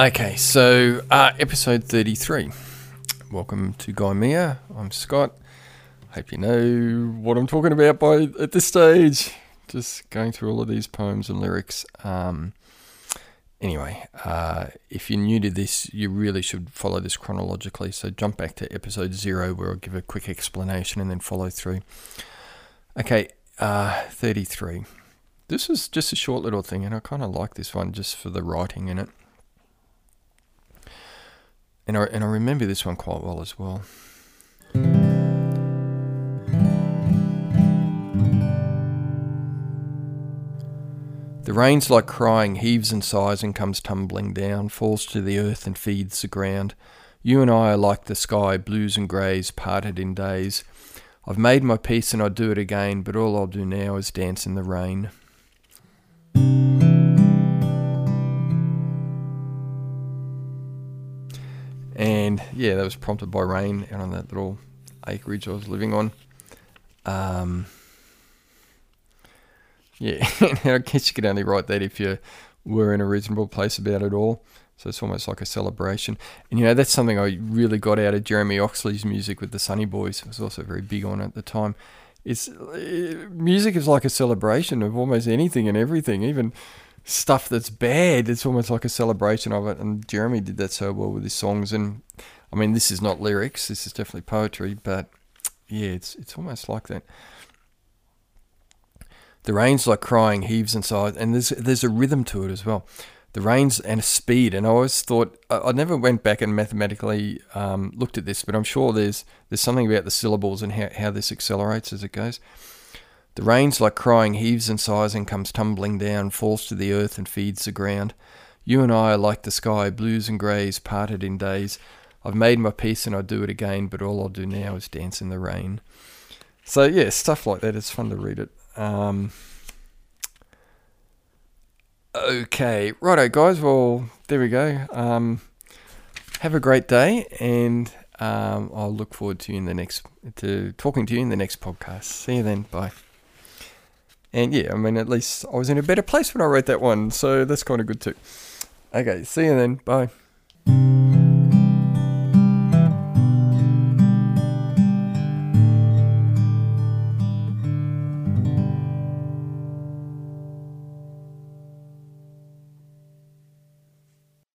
Okay, so uh, episode 33. Welcome to Guy Mia. I'm Scott. Hope you know what I'm talking about by at this stage. Just going through all of these poems and lyrics. Um, anyway, uh, if you're new to this, you really should follow this chronologically. So jump back to episode zero where I'll give a quick explanation and then follow through. Okay, uh, 33. This is just a short little thing, and I kind of like this one just for the writing in it. And I, and I remember this one quite well as well. The rain's like crying, heaves and sighs and comes tumbling down, falls to the earth and feeds the ground. You and I are like the sky, blues and greys, parted in days. I've made my peace and I'd do it again, but all I'll do now is dance in the rain. And yeah, that was prompted by rain out on that little acreage I was living on. Um, yeah, I guess you could only write that if you were in a reasonable place about it all. So it's almost like a celebration. And you know, that's something I really got out of Jeremy Oxley's music with the Sunny Boys. I was also very big on at the time. It's uh, music is like a celebration of almost anything and everything, even stuff that's bad. It's almost like a celebration of it. And Jeremy did that so well with his songs. And I mean, this is not lyrics. This is definitely poetry. But yeah, it's it's almost like that. The rain's like crying, heaves sighs, and there's there's a rhythm to it as well. The rain's and a speed, and I always thought I, I never went back and mathematically um, looked at this, but I'm sure there's there's something about the syllables and how, how this accelerates as it goes. The rain's like crying, heaves and sighs and comes tumbling down, falls to the earth and feeds the ground. You and I are like the sky, blues and greys, parted in days. I've made my peace and I do it again, but all I'll do now is dance in the rain. So yeah, stuff like that. It's fun to read it. Um, okay, righto, guys. Well, there we go. Um, have a great day, and um, I'll look forward to you in the next to talking to you in the next podcast. See you then. Bye. And yeah, I mean, at least I was in a better place when I wrote that one, so that's kind of good too. Okay, see you then. Bye.